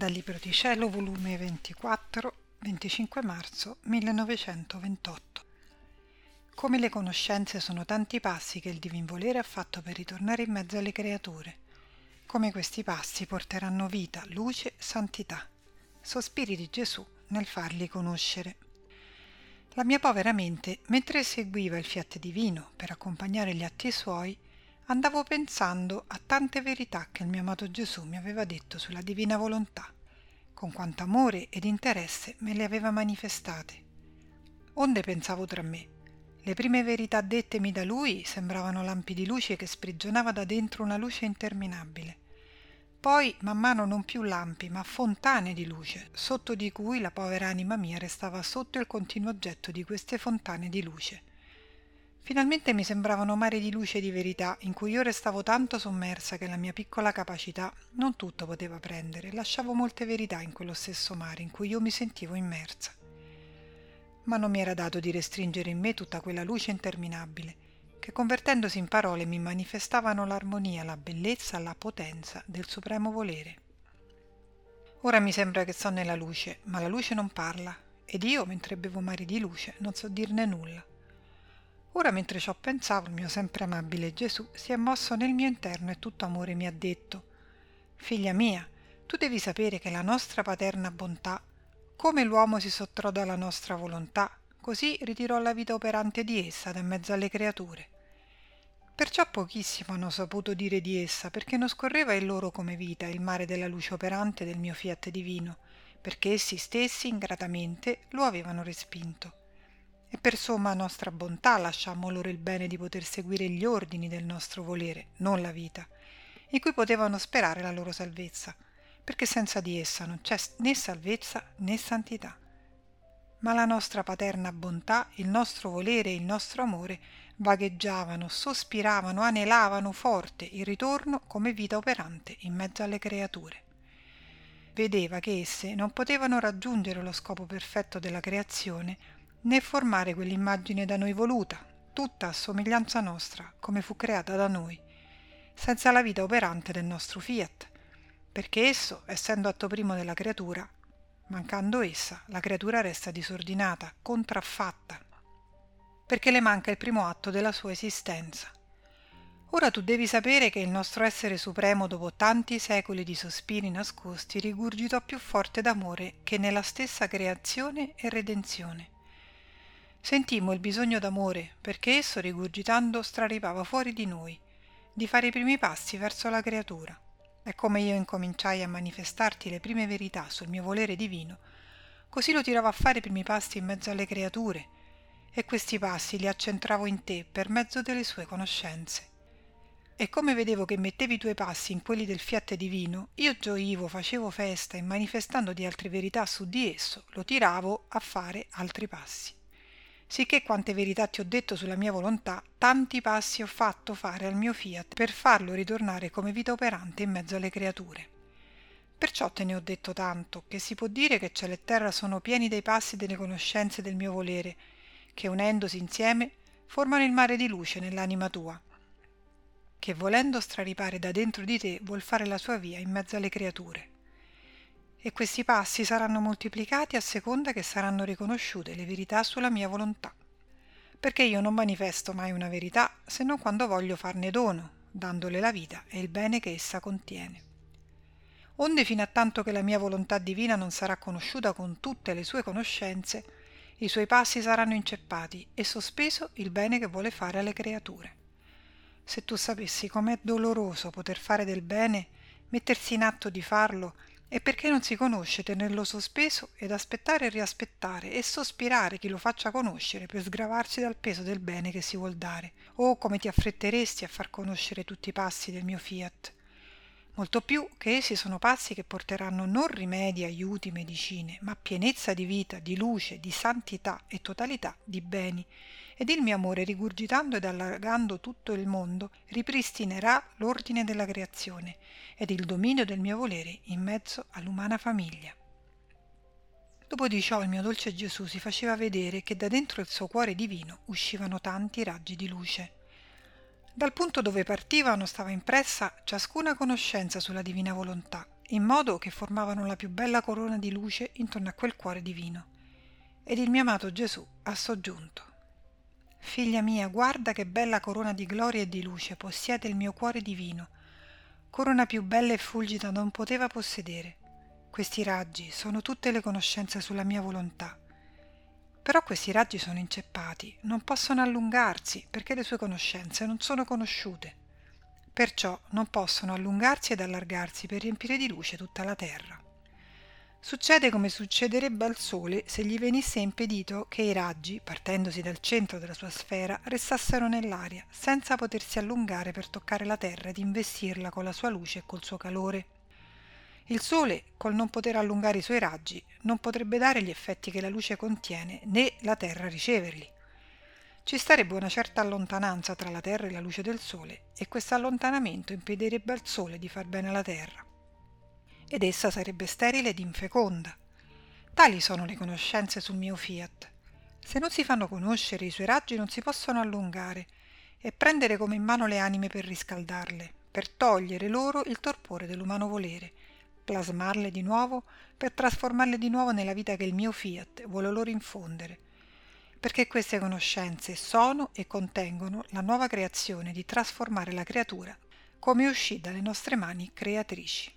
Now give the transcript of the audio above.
Dal Libro di Cielo, volume 24, 25 marzo 1928. Come le conoscenze sono tanti passi che il divin volere ha fatto per ritornare in mezzo alle creature. Come questi passi porteranno vita, luce, santità. Sospiri di Gesù nel farli conoscere. La mia povera mente, mentre seguiva il fiat divino per accompagnare gli atti suoi, andavo pensando a tante verità che il mio amato Gesù mi aveva detto sulla divina volontà, con quanto amore ed interesse me le aveva manifestate. Onde pensavo tra me, le prime verità dettemi da lui sembravano lampi di luce che sprigionava da dentro una luce interminabile. Poi, man mano non più lampi, ma fontane di luce, sotto di cui la povera anima mia restava sotto il continuo oggetto di queste fontane di luce Finalmente mi sembravano mari di luce e di verità in cui io restavo tanto sommersa che la mia piccola capacità non tutto poteva prendere, lasciavo molte verità in quello stesso mare in cui io mi sentivo immersa. Ma non mi era dato di restringere in me tutta quella luce interminabile, che convertendosi in parole mi manifestavano l'armonia, la bellezza, la potenza del supremo volere. Ora mi sembra che sto nella luce, ma la luce non parla, ed io, mentre bevo mari di luce, non so dirne nulla. Ora mentre ciò pensavo, il mio sempre amabile Gesù si è mosso nel mio interno e tutto amore mi ha detto Figlia mia, tu devi sapere che la nostra paterna bontà, come l'uomo si sottrò alla nostra volontà, così ritirò la vita operante di essa da mezzo alle creature. Perciò pochissimo hanno saputo dire di essa, perché non scorreva in loro come vita il mare della luce operante del mio fiat divino, perché essi stessi ingratamente lo avevano respinto e per somma nostra bontà lasciammo loro il bene di poter seguire gli ordini del nostro volere, non la vita, in cui potevano sperare la loro salvezza, perché senza di essa non c'è né salvezza né santità. Ma la nostra paterna bontà, il nostro volere e il nostro amore vagheggiavano, sospiravano, anelavano forte il ritorno come vita operante in mezzo alle creature. Vedeva che esse non potevano raggiungere lo scopo perfetto della creazione né formare quell'immagine da noi voluta, tutta a somiglianza nostra, come fu creata da noi, senza la vita operante del nostro fiat, perché esso, essendo atto primo della creatura, mancando essa, la creatura resta disordinata, contraffatta, perché le manca il primo atto della sua esistenza. Ora tu devi sapere che il nostro essere supremo, dopo tanti secoli di sospiri nascosti, rigurgitò più forte d'amore che nella stessa creazione e redenzione sentimmo il bisogno d'amore perché esso rigurgitando straripava fuori di noi di fare i primi passi verso la creatura. E come io incominciai a manifestarti le prime verità sul mio volere divino così lo tiravo a fare i primi passi in mezzo alle creature e questi passi li accentravo in te per mezzo delle sue conoscenze. E come vedevo che mettevi i tuoi passi in quelli del fiat divino, io gioivo, facevo festa e manifestando di altre verità su di esso, lo tiravo a fare altri passi sicché quante verità ti ho detto sulla mia volontà, tanti passi ho fatto fare al mio fiat per farlo ritornare come vita operante in mezzo alle creature. Perciò te ne ho detto tanto, che si può dire che cielo e terra sono pieni dei passi delle conoscenze del mio volere, che unendosi insieme formano il mare di luce nell'anima tua, che volendo straripare da dentro di te vuol fare la sua via in mezzo alle creature e questi passi saranno moltiplicati a seconda che saranno riconosciute le verità sulla mia volontà. Perché io non manifesto mai una verità se non quando voglio farne dono, dandole la vita e il bene che essa contiene. Onde fino a tanto che la mia volontà divina non sarà conosciuta con tutte le sue conoscenze, i suoi passi saranno inceppati e sospeso il bene che vuole fare alle creature. Se tu sapessi com'è doloroso poter fare del bene, mettersi in atto di farlo e perché non si conosce tenerlo sospeso ed aspettare e riaspettare e sospirare chi lo faccia conoscere per sgravarsi dal peso del bene che si vuol dare? Oh, come ti affretteresti a far conoscere tutti i passi del mio fiat! Molto più che essi sono passi che porteranno non rimedi, aiuti, medicine, ma pienezza di vita, di luce, di santità e totalità di beni ed il mio amore, rigurgitando ed allargando tutto il mondo, ripristinerà l'ordine della creazione ed il dominio del mio volere in mezzo all'umana famiglia. Dopo di ciò il mio dolce Gesù si faceva vedere che da dentro il suo cuore divino uscivano tanti raggi di luce. Dal punto dove partivano stava impressa ciascuna conoscenza sulla divina volontà in modo che formavano la più bella corona di luce intorno a quel cuore divino. Ed il mio amato Gesù ha soggiunto. Figlia mia, guarda che bella corona di gloria e di luce possiede il mio cuore divino, corona più bella e fulgida non poteva possedere. Questi raggi sono tutte le conoscenze sulla mia volontà. Però questi raggi sono inceppati, non possono allungarsi perché le sue conoscenze non sono conosciute. Perciò non possono allungarsi ed allargarsi per riempire di luce tutta la terra. Succede come succederebbe al Sole se gli venisse impedito che i raggi, partendosi dal centro della sua sfera, restassero nell'aria, senza potersi allungare per toccare la Terra ed investirla con la sua luce e col suo calore. Il Sole, col non poter allungare i suoi raggi, non potrebbe dare gli effetti che la luce contiene, né la Terra riceverli. Ci starebbe una certa allontananza tra la Terra e la luce del Sole, e questo allontanamento impedirebbe al Sole di far bene alla Terra ed essa sarebbe sterile ed infeconda. Tali sono le conoscenze sul mio fiat. Se non si fanno conoscere i suoi raggi non si possono allungare e prendere come in mano le anime per riscaldarle, per togliere loro il torpore dell'umano volere, plasmarle di nuovo, per trasformarle di nuovo nella vita che il mio fiat vuole loro infondere, perché queste conoscenze sono e contengono la nuova creazione di trasformare la creatura come uscì dalle nostre mani creatrici.